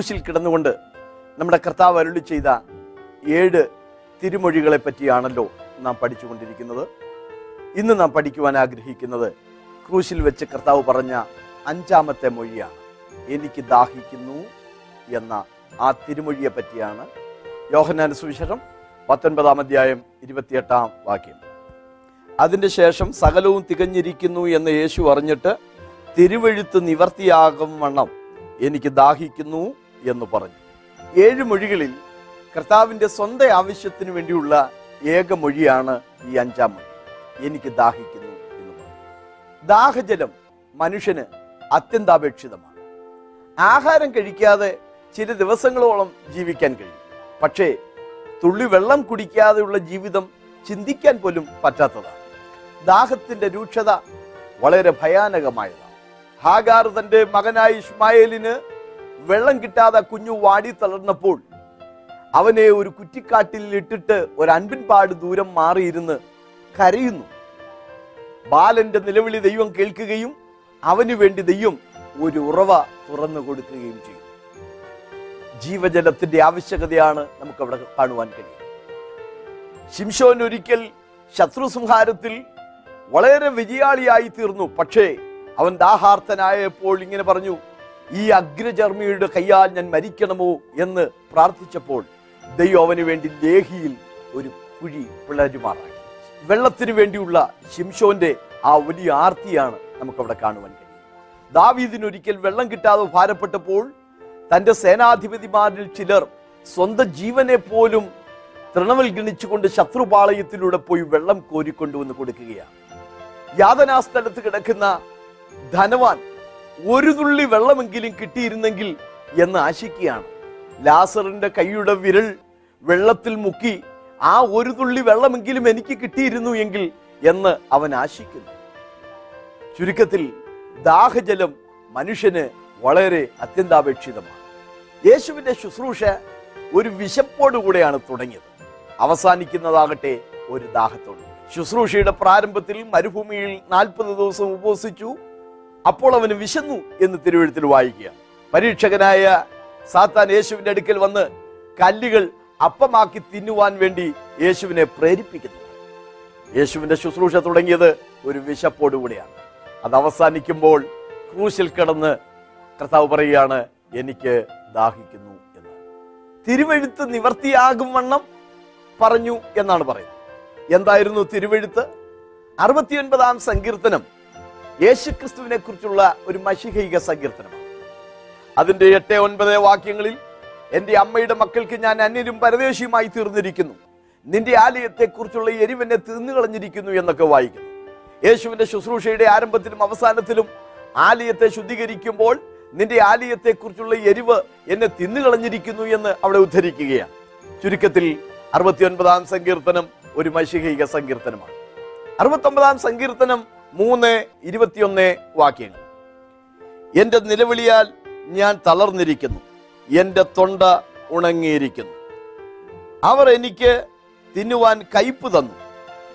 ക്രൂശിൽ കിടന്നുകൊണ്ട് നമ്മുടെ കർത്താവ് അരുളി ചെയ്ത ഏഴ് തിരുമൊഴികളെ പറ്റിയാണല്ലോ നാം പഠിച്ചുകൊണ്ടിരിക്കുന്നത്. ഇന്ന് നാം പഠിക്കുവാൻ ആഗ്രഹിക്കുന്നത് ക്രൂശിൽ വെച്ച് കർത്താവ് പറഞ്ഞ അഞ്ചാമത്തെ മൊഴിയാണ്. എനിക്ക് ദാഹിക്കുന്നു എന്ന ആ തിരുമൊഴിയെ പറ്റിയാണ് യോഹനാന സുവിശേഷം പത്തൊൻപതാം അധ്യായം ഇരുപത്തിയെട്ടാം വാക്യം. അതിന്റെ ശേഷം സകലവും തികഞ്ഞിരിക്കുന്നു എന്ന് യേശു അറിഞ്ഞിട്ട് തിരുവഴുത്ത് നിവർത്തിയാകും വണ്ണം എനിക്ക് ദാഹിക്കുന്നു എന്ന് പറഞ്ഞു. ഏഴ് മൊഴികളിൽ കർത്താവിന്റെ സ്വന്തം ആവശ്യത്തിന് വേണ്ടിയുള്ള ഏക മൊഴിയാണ് ഈ അഞ്ചാം മൊഴി. എനിക്ക് ദാഹിക്കുന്നു എന്ന് പറഞ്ഞു. ദാഹജലം മനുഷ്യന് അത്യന്താപേക്ഷിതമാണ്. ആഹാരം കഴിക്കാതെ ചില ദിവസങ്ങളോളം ജീവിക്കാൻ കഴിയും. പക്ഷേ തുള്ളി വെള്ളം കുടിക്കാതെയുള്ള ജീവിതം ചിന്തിക്കാൻ പോലും പറ്റാത്തതാണ്. ദാഹത്തിന്റെ രൂക്ഷത വളരെ ഭയാനകമായതാണ്. ഹാഗാർ തന്റെ മകനായ ഇസ്മായേലിന് വെള്ളം കിട്ടാതെ കുഞ്ഞു വാടി തളർന്നപ്പോൾ അവനെ ഒരു കുറ്റിക്കാട്ടിൽ ഇട്ടിട്ട് ഒരു അൻപിൻപാട് ദൂരം മാറിയിരുന്ന് കരയുന്നു. ബാലന്റെ നിലവിളി ദൈവം കേൾക്കുകയും അവന് വേണ്ടി ദൈവം ഒരു ഉറവ തുറന്നു കൊടുക്കുകയും ചെയ്യും ജീവജലത്തിന്റെ ആവശ്യകതയാണ് നമുക്ക് അവിടെ കാണുവാൻ കഴിയും ശിംഷോൻ ഒരിക്കൽ ശത്രു സംഹാരത്തിൽ വളരെ വിജയാളിയായി തീർന്നു. പക്ഷേ അവൻ ദാഹാർത്ഥനായപ്പോൾ ഇങ്ങനെ പറഞ്ഞു ഈ അഗ്രചർമ്മിയുടെ കയ്യാൽ ഞാൻ മരിക്കണമോ എന്ന് പ്രാർത്ഥിച്ചപ്പോൾ ദൈവം അവന് വേണ്ടി ലേഹിയിൽ ഒരു കുഴി പിളരുമാറാക്കി. വെള്ളത്തിന് വേണ്ടിയുള്ള ശിംഷോന്റെ ആ വലിയ ആർത്തിയാണ് നമുക്കവിടെ കാണുവാൻ കഴിയും ദാവീദിനൊരിക്കൽ വെള്ളം കിട്ടാതെ ഭാരപ്പെട്ടപ്പോൾ തന്റെ സേനാധിപതിമാരിൽ ചിലർ സ്വന്തം ജീവനെ പോലും തൃണവൽ ഗണിച്ചുകൊണ്ട് ശത്രുപാളയത്തിലൂടെ പോയി വെള്ളം കോരിക്കൊണ്ടുവന്ന് കൊടുക്കുകയാണ്. യാതനാസ്ഥലത്ത് കിടക്കുന്ന ധനവാൻ ഒരു തുള്ളി വെള്ളമെങ്കിലും കിട്ടിയിരുന്നെങ്കിൽ എന്ന് ആശിക്കുകയാണ്. ലാസറിന്റെ കൈയുടെ വിരൽ വെള്ളത്തിൽ മുക്കി ആ ഒരു തുള്ളി വെള്ളമെങ്കിലും എനിക്ക് കിട്ടിയിരുന്നു എങ്കിൽ എന്ന് അവൻ ആശിക്കുന്നു. ചുരുക്കത്തിൽ ദാഹജലം മനുഷ്യന് വളരെ അത്യന്താപേക്ഷിതമാണ്. യേശുവിന്റെ ശുശ്രൂഷ ഒരു വിശപ്പോടുകൂടെയാണ് തുടങ്ങിയത്. അവസാനിക്കുന്നതാകട്ടെ ഒരു ദാഹത്തോട്. ശുശ്രൂഷയുടെ പ്രാരംഭത്തിൽ മരുഭൂമിയിൽ നാൽപ്പത് ദിവസം ഉപവസിച്ചു. അപ്പോൾ അവന് വിശന്നു എന്ന് തിരുവഴുത്തിൽ വായിക്കുക. പരീക്ഷകനായ സാത്താൻ യേശുവിന്റെ അടുക്കൽ വന്ന് കല്ലുകൾ അപ്പമാക്കി തിന്നുവാൻ വേണ്ടി യേശുവിനെ പ്രേരിപ്പിക്കുന്നു. യേശുവിന്റെ ശുശ്രൂഷ തുടങ്ങിയത് ഒരു വിശപ്പോടുകൂടിയാണ്. അത് അവസാനിക്കുമ്പോൾ ക്രൂശിൽ കിടന്ന് കർത്താവ് പറയുകയാണ് എനിക്ക് ദാഹിക്കുന്നു എന്ന്. തിരുവഴുത്ത് നിവർത്തിയാകും വണ്ണം പറഞ്ഞു എന്നാണ് പറയുന്നത്. എന്തായിരുന്നു തിരുവഴുത്ത്? അറുപത്തിയൊൻപതാം സങ്കീർത്തനം യേശുക്രിസ്തുവിനെ കുറിച്ചുള്ള ഒരു മഷിഹൈക സങ്കീർത്തനമാണ്. അതിന്റെ എട്ട് ഒൻപത് വാക്യങ്ങളിൽ എന്റെ അമ്മയുടെ മക്കൾക്ക് ഞാൻ അന്യരും പരദേശിയുമായി തീർന്നിരിക്കുന്നു. നിന്റെ ആലയത്തെ കുറിച്ചുള്ള എരിവെന്നെ തിന്നുകളഞ്ഞിരിക്കുന്നു എന്നൊക്കെ വായിക്കുന്നു. യേശുവിന്റെ ശുശ്രൂഷയുടെ ആരംഭത്തിലും അവസാനത്തിലും ആലയത്തെ ശുദ്ധീകരിക്കുമ്പോൾ നിന്റെ ആലയത്തെ കുറിച്ചുള്ള എരിവ് എന്നെ തിന്നുകളഞ്ഞിരിക്കുന്നു എന്ന് അവിടെ ഉദ്ധരിക്കുകയാണ്. ചുരുക്കത്തിൽ അറുപത്തിയൊൻപതാം സങ്കീർത്തനം ഒരു മൈശികീക സങ്കീർത്തനമാണ്. അറുപത്തൊമ്പതാം സങ്കീർത്തനം മൂന്ന് ഇരുപത്തിയൊന്ന് വാക്യങ്ങൾ. എന്റെ നിലവിളിയാൽ ഞാൻ തളർന്നിരിക്കുന്നു. എന്റെ തൊണ്ട ഉണങ്ങിയിരിക്കുന്നു. അവർ എനിക്ക് തിന്നുവാൻ കയ്പ് തന്നു.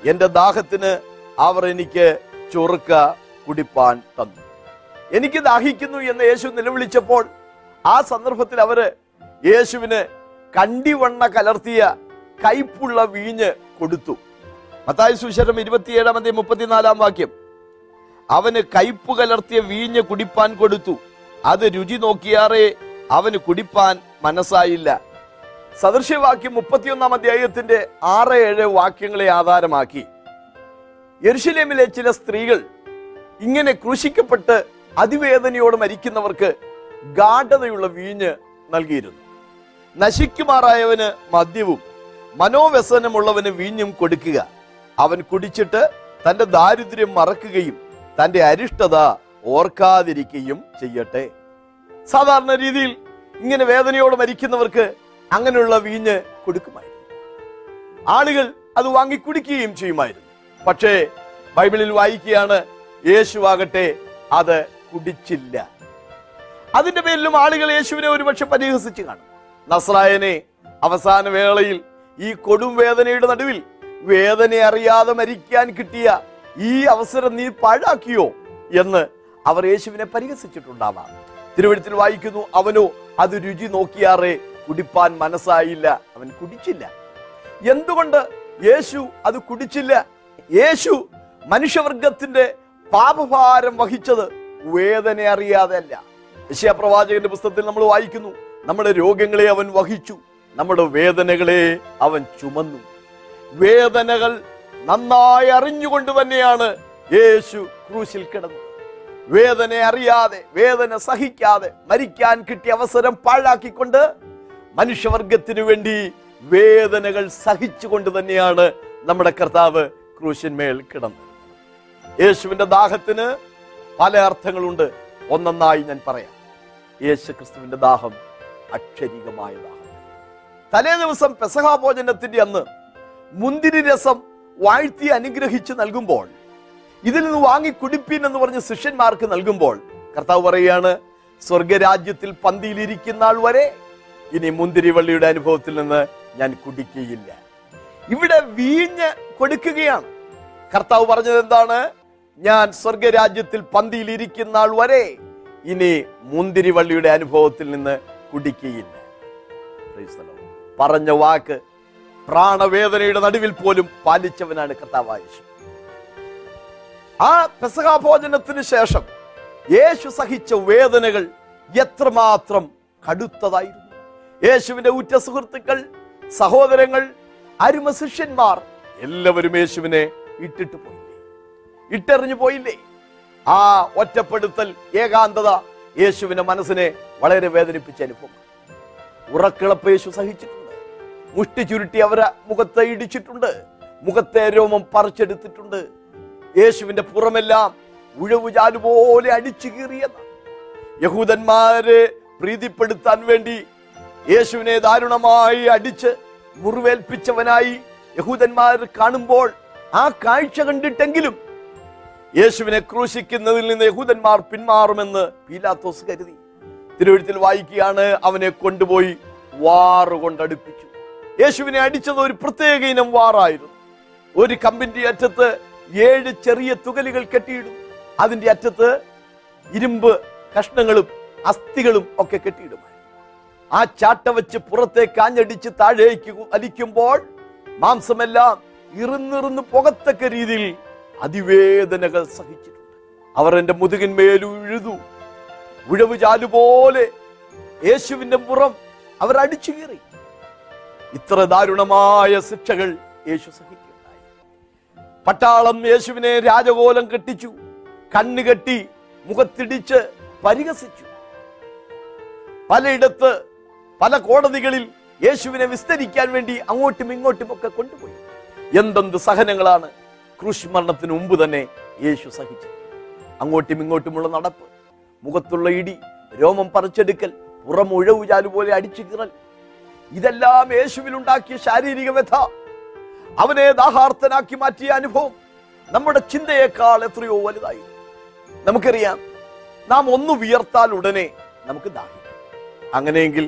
എന്റെ ദാഹത്തിന് അവർ എനിക്ക് ചൊറുക്ക കുടിപ്പാൻ തന്നു. എനിക്ക് ദാഹിക്കുന്നു എന്ന് യേശു നിലവിളിച്ചപ്പോൾ ആ സന്ദർഭത്തിൽ അവർ യേശുവിന് കണ്ടിവണ്ണ കലർത്തിയ കയ്പുള്ള വീഞ്ഞ് കൊടുത്തു. മത്തായ സുശരം ഇരുപത്തിയേഴാം അധ്യായം മുപ്പത്തിനാലാം വാക്യം. അവന് കയ്പ് കലർത്തിയ വീഞ്ഞ് കുടിപ്പാൻ കൊടുത്തു. അത് രുചി നോക്കിയാറേ അവന് കുടിപ്പാൻ മനസ്സായില്ല. സദൃശ്യവാക്യം മുപ്പത്തിയൊന്നാം അധ്യായത്തിന്റെ ആറ് ഏഴ് വാക്യങ്ങളെ ആധാരമാക്കി. യെരുഷലേമിലെ ചില സ്ത്രീകൾ ഇങ്ങനെ ക്രൂശിക്കപ്പെട്ട് അതിവേദനയോട് മരിക്കുന്നവർക്ക് ഗാഠതയുള്ള വീഞ്ഞ് നൽകിയിരുന്നു. നശിക്കുമാറായവന് മദ്യവും മനോവ്യസനമുള്ളവന് വീഞ്ഞും കൊടുക്കുക. അവൻ കുടിച്ചിട്ട് തന്റെ ദാരിദ്ര്യം മറക്കുകയും തന്റെ അരിഷ്ടത ഓർക്കാതിരിക്കുകയും ചെയ്യട്ടെ. സാധാരണ രീതിയിൽ ഇങ്ങനെ വേദനയോട് മരിക്കുന്നവർക്ക് അങ്ങനെയുള്ള വീഞ്ഞ് കൊടുക്കുമായിരുന്നു. ആളുകൾ അത് വാങ്ങി കുടിക്കുകയും ചെയ്യുമായിരുന്നു. പക്ഷേ ബൈബിളിൽ വായിക്കുകയാണ് യേശുവാകട്ടെ അത് കുടിച്ചില്ല. അതിന്റെ പേരിലും ആളുകൾ യേശുവിനെ ഒരുപക്ഷെ പരിഹസിച്ച് കാണും. നസ്രായനെ അവസാന വേളയിൽ ഈ കൊടും വേദനയുടെ നടുവിൽ വേദന അറിയാതെ മരിക്കാൻ കിട്ടിയ ഈ അവസരം നീ പാഴാക്കിയോ എന്ന് അവർ യേശുവിനെ പരിഹസിച്ചിട്ടുണ്ടാവാം. തിരുവഴുത്തിൽ വായിക്കുന്നു അവനോ അത് രുചി നോക്കിയാറേ കുടിപ്പാൻ മനസ്സായില്ല അവൻ കുടിച്ചില്ല. എന്തുകൊണ്ട് യേശു അത് കുടിച്ചില്ല? യേശു മനുഷ്യവർഗത്തിന്റെ പാപഭാരം വഹിച്ചത് വേദന അറിയാതെ അല്ല. യശയാ പ്രവാചകന്റെ പുസ്തകത്തിൽ നമ്മൾ വായിക്കുന്നു നമ്മുടെ രോഗങ്ങളെ അവൻ വഹിച്ചു നമ്മുടെ വേദനകളെ അവൻ ചുമന്നു. വേദനകൾ നന്നായി അറിഞ്ഞുകൊണ്ട് തന്നെയാണ് യേശു ക്രൂശിൽ കിടന്നത്. വേദന അറിയാതെ വേദന സഹിക്കാതെ മരിക്കാൻ കിട്ടിയ അവസരം പാഴാക്കിക്കൊണ്ട് മനുഷ്യവർഗത്തിനു വേണ്ടി വേദനകൾ സഹിച്ചുകൊണ്ട് തന്നെയാണ് നമ്മുടെ കർത്താവ് ക്രൂശന്മേൽ കിടന്നത്. യേശുവിന്റെ ദാഹത്തിന് പല അർത്ഥങ്ങളുണ്ട്. ഒന്നൊന്നായി ഞാൻ പറയാം. യേശു ക്രിസ്തുവിന്റെ ദാഹം അക്ഷരികമായ ദാഹം തലേ ദിവസം പെസഹാ ഭോജനത്തിന്റെ അന്ന് മുന്തിരി രസം വാഴ്ത്തി അനുഗ്രഹിച്ച് നൽകുമ്പോൾ ഇതിൽ നിന്ന് വാങ്ങി കുടിപ്പീൻ എന്ന് പറഞ്ഞ് ശിഷ്യന്മാർക്ക് നൽകുമ്പോൾ കർത്താവ് പറയുകയാണ് സ്വർഗരാജ്യത്തിൽ പന്തിയിലിരിക്കുന്ന ആൾ വരെ ഇനി മുന്തിരിവള്ളിയുടെ അനുഭവത്തിൽ നിന്ന് ഞാൻ കുടിക്കുകയില്ല. ഇവിടെ വീഞ്ഞ് കൊടുക്കുകയാണ്. കർത്താവ് പറഞ്ഞത് എന്താണ്? ഞാൻ സ്വർഗരാജ്യത്തിൽ പന്തിയിലിരിക്കുന്ന ആൾ വരെ ഇനി മുന്തിരിവള്ളിയുടെ അനുഭവത്തിൽ നിന്ന് കുടിക്കുകയില്ല. പറഞ്ഞ വാക്ക് പ്രാണവേദനയുടെ നടുവിൽ പോലും പാലിച്ചവനാണ് കർത്താവായ യേശു. ആ പെസകാഭോജനത്തിന് ശേഷം യേശു സഹിച്ച വേദനകൾ എത്രമാത്രം കടുത്തതായിരുന്നു. യേശുവിന്റെ ഉറ്റ സുഹൃത്തുക്കൾ സഹോദരങ്ങൾ അരുമ ശിഷ്യന്മാർ എല്ലാവരും യേശുവിനെ ഇട്ടിട്ട് പോയില്ലേ? ഇട്ടെറിഞ്ഞു പോയില്ലേ? ആ ഒറ്റപ്പെടുത്തൽ ഏകാന്തത യേശുവിന്റെ മനസ്സിനെ വളരെ വേദനിപ്പിച്ച അനുഭവം. ഉറക്കിളപ്പ് യേശു സഹിച്ചിട്ടുണ്ട്. മുഷ്ടി ചുരുട്ടി അവരെ മുഖത്തെ ഇടിച്ചിട്ടുണ്ട്. മുഖത്തെ രോമം പറിച്ചെടുത്തിട്ടുണ്ട്. യേശുവിന്റെ പുറമെല്ലാം ഉഴവു പോലെ അടിച്ചു കീറിയെന്ന് യഹൂദന്മാരെ പ്രീതിപ്പെടുത്താൻ വേണ്ടി യേശുവിനെ ദാരുണമായി അടിച്ച് മുറിവേൽപ്പിച്ചവനായി യഹൂദന്മാർ കാണുമ്പോൾ ആ കാഴ്ച കണ്ടിട്ടെങ്കിലും യേശുവിനെ ക്രൂശിക്കുന്നതിൽ നിന്ന് യഹൂദന്മാർ പിന്മാറുമെന്ന് പീലാത്തോസ് കരുതി. തിരുവഴുത്തിൽ വായിക്കുകയാണ് അവനെ കൊണ്ടുപോയി വാറുകൊണ്ട് അടുപ്പിച്ചു. യേശുവിനെ അടിച്ചത് ഒരു പ്രത്യേക ഇനം വാറായിരുന്നു. ഒരു കമ്പിന്റെ അറ്റത്ത് ഏഴ് ചെറിയ തുകലുകൾ കെട്ടിയിടും. അതിന്റെ അറ്റത്ത് ഇരുമ്പ് കഷ്ണങ്ങളും അസ്ഥികളും ഒക്കെ കെട്ടിയിടും ആ ചാട്ട വെച്ച് പുറത്തേക്ക് ആഞ്ഞടിച്ച് താഴേക്ക് അലിക്കുമ്പോൾ മാംസമെല്ലാം ഇറുന്നിറുന്ന് പുകത്തക്ക രീതിയിൽ അതിവേദനകൾ സഹിച്ചിട്ടുണ്ട്. അവർ എന്റെ മുതുകിന്മേൽ ഉഴുതു. ഉഴവ് ചാലുപോലെ യേശുവിന്റെ പുറം അവർ അടിച്ചു കീറി ഇത്ര ദാരുണമായ ശിക്ഷകൾ യേശു സഹിക്കുകയുണ്ടായി. പട്ടാളം യേശുവിനെ രാജകോലം കെട്ടിച്ചു കണ്ണുകെട്ടി മുഖത്തിടിച്ച് പരിഹസിച്ചു. പലയിടത്ത് പല കോടതികളിൽ യേശുവിനെ വിസ്തരിക്കാൻ വേണ്ടി അങ്ങോട്ടും ഇങ്ങോട്ടും ഒക്കെ കൊണ്ടുപോയി. എന്തെന്ത് സഹനങ്ങളാണ് ക്രൂശ് മരണത്തിന് മുമ്പ് തന്നെ യേശു സഹിച്ചു അങ്ങോട്ടും ഇങ്ങോട്ടുമുള്ള നടപ്പ് മുഖത്തുള്ള ഇടി രോമം പറിച്ചെടുക്കൽ പുറം ഉഴവുചാലു പോലെ അടിച്ചു കീറൽ ഇതെല്ലാം യേശുവിൽ ഉണ്ടാക്കിയ ശാരീരിക വ്യഥ. അവനെ ദാഹാർത്ഥനാക്കി മാറ്റിയ അനുഭവം നമ്മുടെ ചിന്തയേക്കാൾ എത്രയോ വലുതായി നമുക്കറിയാം നാം ഒന്ന് വിയർത്താൽ ഉടനെ നമുക്ക് ദാഹിക്കും അങ്ങനെയെങ്കിൽ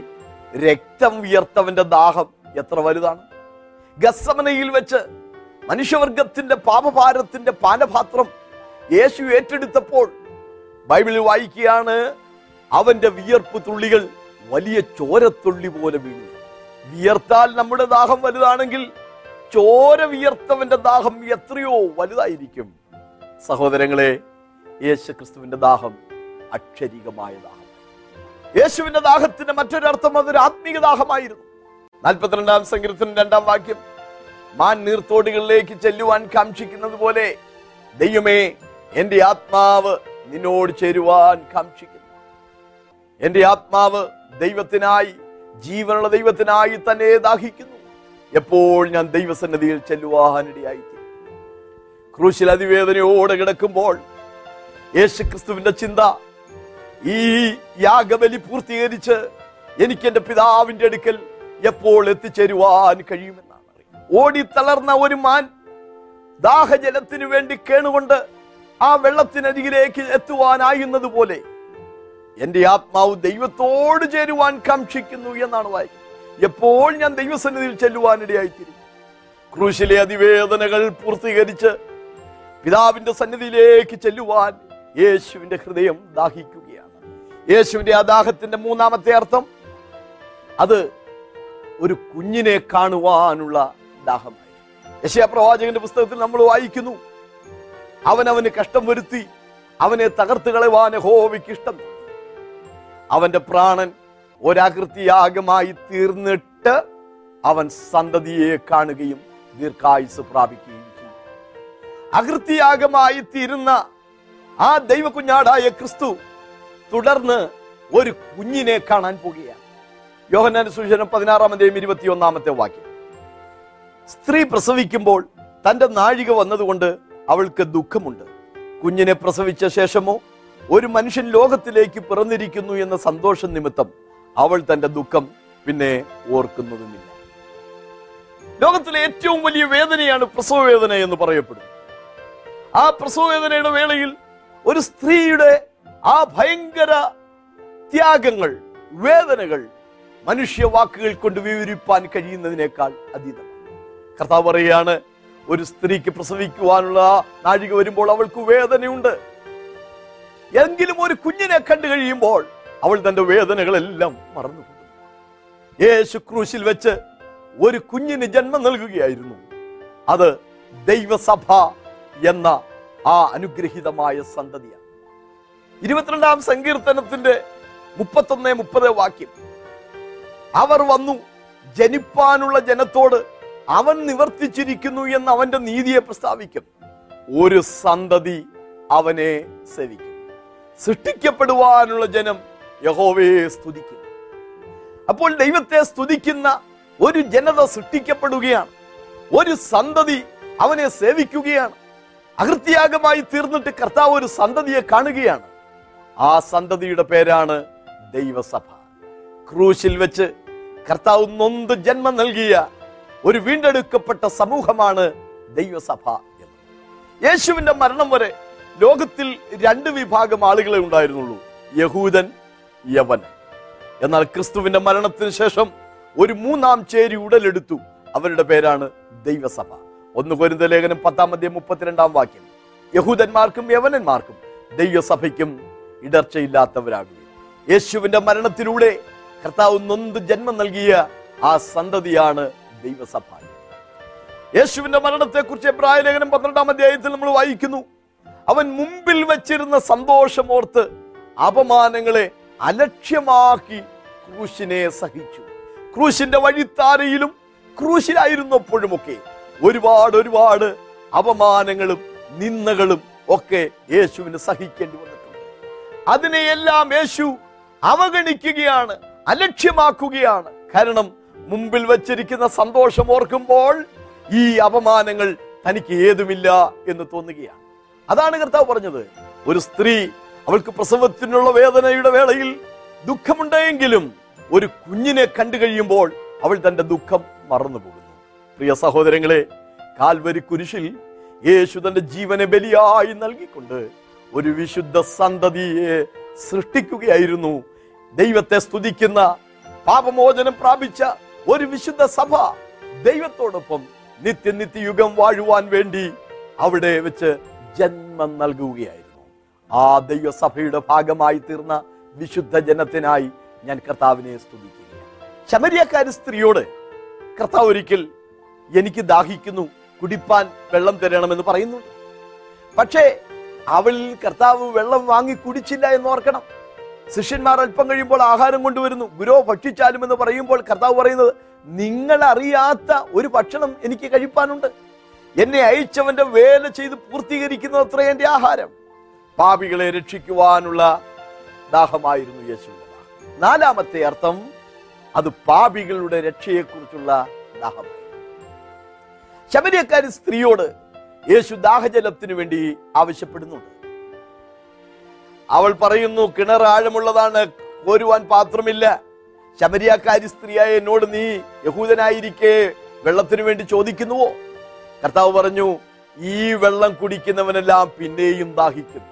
രക്തം വിയർത്തവന്റെ ദാഹം എത്ര വലുതാണ്. ഗസമനയിൽ വെച്ച് മനുഷ്യവർഗത്തിന്റെ പാപഭാരത്തിന്റെ പാനപാത്രം യേശു ഏറ്റെടുത്തപ്പോൾ ബൈബിളിൽ വായിക്കുകയാണ് അവന്റെ വിയർപ്പ് തുള്ളികൾ വലിയ ചോരത്തുള്ളി പോലെ വീണു. വിയർത്താൽ നമ്മുടെ ദാഹം വലുതാണെങ്കിൽ ചോര വിയർത്തവന്റെ ദാഹം എത്രയോ വലുതായിരിക്കും. സഹോദരങ്ങളെ യേശു ക്രിസ്തുവിന്റെ ദാഹം അക്ഷരികമായ ദാഹം. യേശുവിന്റെ ദാഹത്തിന്റെ മറ്റൊരർത്ഥം അതൊരു ആത്മീക ദാഹമായിരുന്നു. നാൽപ്പത്തിരണ്ടാം സങ്കീർത്തനം രണ്ടാം വാക്യം മാൻ നീർത്തോടുകളിലേക്ക് ചെല്ലുവാൻ കാക്ഷിക്കുന്നത് പോലെ ദൈവമേ എന്റെ ആത്മാവ് നിന്നോട് ചേരുവാൻ കാക്ഷിക്കുന്നു. എന്റെ ആത്മാവ് ദൈവത്തിനായി ജീവനുള്ള ദൈവത്തിനായി തന്നെ ദാഹിക്കുന്നു. എപ്പോൾ ഞാൻ ദൈവസന്നിധിയിൽ ചെല്ലുവാനിടയായി ക്രൂശിൽ അതിവേദനയോടെ കിടക്കുമ്പോൾ യേശുക്രിസ്തുവിന്റെ ചിന്ത ഈ യാഗബലി പൂർത്തീകരിച്ച് എനിക്ക് എന്റെ പിതാവിന്റെ അടുക്കൽ എപ്പോൾ എത്തിച്ചേരുവാൻ കഴിയുമെന്നാണ് ഓടി തളർന്ന ഒരു മാൻ ദാഹജലത്തിനു വേണ്ടി കേണുകൊണ്ട് ആ വെള്ളത്തിനരികിലേക്ക് എത്തുവാനായുന്നത് പോലെ എന്റെ ആത്മാവ് ദൈവത്തോട് ചേരുവാൻ കാക്ഷിക്കുന്നു എന്നാണ് വായിക്കുന്നത്. എപ്പോൾ ഞാൻ ദൈവസന്നിധിയിൽ ചെല്ലുവാനിടയായിത്തീരും ക്രൂശിലെ അതിവേദനകൾ പൂർത്തീകരിച്ച് പിതാവിന്റെ സന്നിധിയിലേക്ക് ചെല്ലുവാൻ യേശുവിന്റെ ഹൃദയം ദാഹിക്കുകയാണ്. യേശുവിന്റെ ആ ദാഹത്തിന്റെ മൂന്നാമത്തെ അർത്ഥം അത് ഒരു കുഞ്ഞിനെ കാണുവാനുള്ള ദാഹമായി. യശയ പ്രവാചകന്റെ പുസ്തകത്തിൽ നമ്മൾ വായിക്കുന്നു അവനവന് കഷ്ടം വരുത്തി അവനെ തകർത്ത് കളയുവാൻ ഹോവിക്ക് ഇഷ്ടം. അവന്റെ പ്രാണൻ ഒരാകൃതിയാഗമായി തീർന്നിട്ട് അവൻ സന്തതിയെ കാണുകയും ദീർഘായുസ് പ്രാപിക്കുകയും ചെയ്യും അകൃത്യാഗമായി തീരുന്ന ആ ദൈവകുഞ്ഞാടായ ക്രിസ്തു തുടർന്ന് ഒരു കുഞ്ഞിനെ കാണാൻ പോകുകയാണ് യോഹന്നാൻ സുവിശേഷം പതിനാറാമത്തെയും ഇരുപത്തിയൊന്നാമത്തെ വാക്യം. സ്ത്രീ പ്രസവിക്കുമ്പോൾ തന്റെ നാഴിക വന്നതുകൊണ്ട് അവൾക്ക് ദുഃഖമുണ്ട്. കുഞ്ഞിനെ പ്രസവിച്ച ശേഷമോ ഒരു മനുഷ്യൻ ലോകത്തിലേക്ക് പിറന്നിരിക്കുന്നു എന്ന സന്തോഷം നിമിത്തം അവൾ തന്റെ ദുഃഖം പിന്നെ ഓർക്കുന്നതുമില്ല. ലോകത്തിലെ ഏറ്റവും വലിയ വേദനയാണ് പ്രസവ വേദന എന്ന് പറയപ്പെടുന്നത്. ആ പ്രസവ വേദനയുടെ വേളയിൽ ഒരു സ്ത്രീയുടെ ആ ഭയങ്കര ത്യാഗങ്ങൾ വേദനകൾ മനുഷ്യ വാക്കുകൾ കൊണ്ട് വിവരിപ്പാൻ കഴിയുന്നതിനേക്കാൾ അതീതം കർത്താവ് പറയുകയാണ് ഒരു സ്ത്രീക്ക് പ്രസവിക്കുവാനുള്ള നാഴിക വരുമ്പോൾ അവൾക്ക് വേദനയുണ്ട്. എങ്കിലും ഒരു കുഞ്ഞിനെ കണ്ടു കഴിയുമ്പോൾ അവൾ തന്റെ വേദനകളെല്ലാം മറന്നു. യേശു ക്രൂശിൽ വെച്ച് ഒരു കുഞ്ഞിന് ജന്മം നൽകുകയായിരുന്നു. അത് ദൈവസഭ എന്ന ആ അനുഗ്രഹീതമായ സന്തതിയാണ്. ഇരുപത്തിരണ്ടാം സങ്കീർത്തനത്തിന്റെ മുപ്പത്തൊന്ന് മുപ്പത് വാക്യം. അവർ വന്നു ജനിപ്പാനുള്ള ജനത്തോട് അവൻ നിവർത്തിച്ചിരിക്കുന്നു എന്ന് അവന്റെ നീതിയെ പ്രസ്താവിക്കും ഒരു സന്തതി അവനെ സേവിക്കും സൃഷ്ടിക്കപ്പെടുവാനുള്ള ജനം യഹോവയെ സ്തുതിക്കും അപ്പോൾ ദൈവത്തെ സ്തുതിക്കുന്ന ഒരു ജനത സൃഷ്ടിക്കപ്പെടുകയാണ്. ഒരു സന്തതി അവനെ സേവിക്കുകയാണ്. അകൃത്യാഗമായി തീർന്നിട്ട് കർത്താവ് ഒരു സന്തതിയെ കാണുകയാണ്. ആ സന്തതിയുടെ പേരാണ് ദൈവസഭ. ക്രൂശിൽ വെച്ച് കർത്താവ് നൊന്ത് ജന്മം നൽകിയ ഒരു വീണ്ടെടുക്കപ്പെട്ട സമൂഹമാണ് ദൈവസഭ എന്ന്. യേശുവിന്റെ മരണം വരെ ലോകത്തിൽ രണ്ട് വിഭാഗം ആളുകളെ ഉണ്ടായിരുന്നുള്ളൂ. യഹൂദൻ യവനൻ. എന്നാൽ ക്രിസ്തുവിന്റെ മരണത്തിന് ശേഷം ഒരു മൂന്നാം ചേരി ഉടലെടുത്തു. അവരുടെ പേരാണ് ദൈവസഭ. ഒന്ന് കൊരുന്ത ലേഖനം പത്താം അധ്യായം മുപ്പത്തിരണ്ടാം വാക്യം. യഹൂദന്മാർക്കും യവനന്മാർക്കും ദൈവസഭയ്ക്കും ഇടർച്ചയില്ലാത്തവരാകുക യേശുവിന്റെ മരണത്തിലൂടെ കർത്താവ് നൊന്ത് ജന്മം നൽകിയ ആ സന്തതിയാണ് ദൈവസഭ. യേശുവിന്റെ മരണത്തെക്കുറിച്ച് പ്രായ ലേഖനം പന്ത്രണ്ടാം അധ്യായത്തിൽ നമ്മൾ വായിക്കുന്നു. അവൻ മുമ്പിൽ വച്ചിരുന്ന സന്തോഷമോർത്ത് അപമാനങ്ങളെ അലക്ഷ്യമാക്കി ക്രൂശിനെ സഹിച്ചു. ക്രൂശിന്റെ വഴിത്താരയിലും ക്രൂശിലായിരുന്നപ്പോഴുമൊക്കെ ഒരുപാട് ഒരുപാട് അപമാനങ്ങളും നിന്ദകളും ഒക്കെ യേശുവിന് സഹിക്കേണ്ടി വന്നിട്ടുണ്ട്. അതിനെയെല്ലാം യേശു അവഗണിക്കുകയാണ് അലക്ഷ്യമാക്കുകയാണ്. കാരണം മുമ്പിൽ വച്ചിരിക്കുന്ന സന്തോഷം ഓർക്കുമ്പോൾ ഈ അപമാനങ്ങൾ തനിക്ക് ഏതുമില്ല എന്ന് തോന്നുകയാണ്. അതാണ് കർത്താവ് പറഞ്ഞത്. ഒരു സ്ത്രീ അവൾക്ക് പ്രസവത്തിനുള്ള വേദനയുടെ വേളയിൽ ദുഃഖമുണ്ടെങ്കിലും ഒരു കുഞ്ഞിനെ കണ്ടു കഴിയുമ്പോൾ അവൾ തന്റെ ദുഃഖം മറന്നു പോകുന്നു. പ്രിയ സഹോദരങ്ങളെ കാൽവരി കുരിശിൽ യേശു തന്റെ ജീവനെ ബലിയായി നൽകിക്കൊണ്ട് ഒരു വിശുദ്ധ സന്തതിയെ സൃഷ്ടിക്കുകയായിരുന്നു. ദൈവത്തെ സ്തുതിക്കുന്ന പാപമോചനം പ്രാപിച്ച ഒരു വിശുദ്ധ സഭ ദൈവത്തോടൊപ്പം നിത്യനിത്യയുഗം വാഴുവാൻ വേണ്ടി അവിടെ വെച്ച് ജന്മം നൽകുകയായിരുന്നു. ആ ദൈവസഭയുടെ ഭാഗമായി തീർന്ന വിശുദ്ധ ജനത്തിനായി ഞാൻ കർത്താവിനെ സ്തുതിക്കുകയാണ്. ശമരിയക്കാരി സ്ത്രീയോട് കർത്താവ് ഒരിക്കൽ എനിക്ക് ദാഹിക്കുന്നു കുടിപ്പാൻ വെള്ളം തരണമെന്ന് പറയുന്നു. പക്ഷേ അവൾ കർത്താവ് വെള്ളം വാങ്ങി കുടിച്ചില്ല എന്ന് ഓർക്കണം. ശിഷ്യന്മാർ അല്പം കഴിയുമ്പോൾ ആഹാരം കൊണ്ടുവരുന്നു. ഗുരു ഭക്ഷിച്ചാലും എന്ന് പറയുമ്പോൾ കർത്താവ് പറയുന്നത് നിങ്ങൾ അറിയാത്ത ഒരു ഭക്ഷണം എനിക്ക് കഴിപ്പാനുണ്ട്. എന്നെ അയച്ചവന്റെ വേല ചെയ്ത് പൂർത്തീകരിക്കുന്നത് അത്ര എന്റെ ആഹാരം. പാപികളെ രക്ഷിക്കുവാനുള്ള ദാഹമായിരുന്നു ദാഹം. നാലാമത്തെ അർത്ഥം അത് പാപികളുടെ രക്ഷയെക്കുറിച്ചുള്ള ദാഹമായി ശബരിയക്കാരി സ്ത്രീയോട് യേശു ദാഹജലത്തിനു വേണ്ടി ആവശ്യപ്പെടുന്നുണ്ട്. അവൾ പറയുന്നു കിണർ ആഴമുള്ളതാണ് കോരുവാൻ പാത്രമില്ല. ശബരിയാക്കാരി സ്ത്രീയായ എന്നോട് നീ യഹൂദനായിരിക്കെ വെള്ളത്തിനു വേണ്ടി ചോദിക്കുന്നുവോ? കർത്താവ് പറഞ്ഞു ഈ വെള്ളം കുടിക്കുന്നവനെല്ലാം പിന്നെയും ദാഹിക്കുന്നു.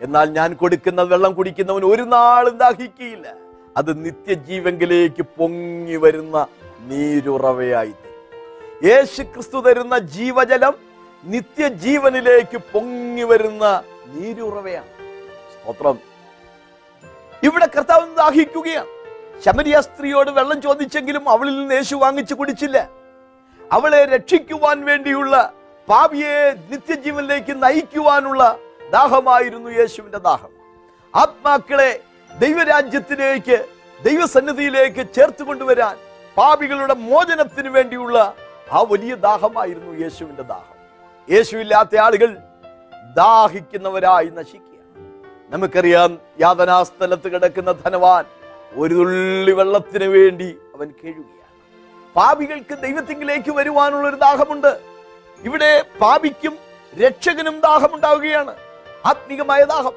എന്നാൽ ഞാൻ കൊടുക്കുന്ന വെള്ളം കുടിക്കുന്നവൻ ഒരു നാളും ദാഹിക്കുകയില്ല അത് നിത്യജീവങ്കിലേക്ക് പൊങ്ങി വരുന്ന നീരുറവയായി. യേശു ക്രിസ്തു തരുന്ന ജീവജലം നിത്യജീവനിലേക്ക് പൊങ്ങി വരുന്ന നീരുറവയാണ്. സ്തോത്രം. ഇവിടെ കർത്താവ് ദാഹിക്കുകയാണ്. ശമരിയ സ്ത്രീയോട് വെള്ളം ചോദിച്ചെങ്കിലും അവളിൽ നിന്ന് യേശു വാങ്ങിച്ചു കുടിച്ചില്ല. അവളെ രക്ഷിക്കുവാൻ വേണ്ടിയുള്ള പാപിയെ നിത്യജീവനിലേക്ക് നയിക്കുവാനുള്ള ദാഹമായിരുന്നു യേശുവിന്റെ ദാഹം. ആത്മാക്കളെ ദൈവരാജ്യത്തിലേക്ക് ദൈവസന്നിധിയിലേക്ക് ചേർത്ത് കൊണ്ടുവരാൻ പാപികളുടെ മോചനത്തിന് വേണ്ടിയുള്ള ആ വലിയ ദാഹമായിരുന്നു യേശുവിന്റെ ദാഹം. യേശുവില്ലാത്ത ആളുകൾ ദാഹിക്കുന്നവരായി നശിക്കുക നമുക്കറിയാം യാതനാസ്ഥലത്ത് കിടക്കുന്ന ധനവാൻ ഒരു തുള്ളി വെള്ളത്തിന് വേണ്ടി അവൻ കേഴുകയാണ്. പാപികൾക്ക് ദൈവത്തിങ്കിലേക്ക് വരുവാനുള്ള ഒരു ദാഹമുണ്ട്. ഇവിടെ പാപിക്കും രക്ഷകനും ദാഹമുണ്ടാവുകയാണ്. ആത്മീകമായ ദാഹം.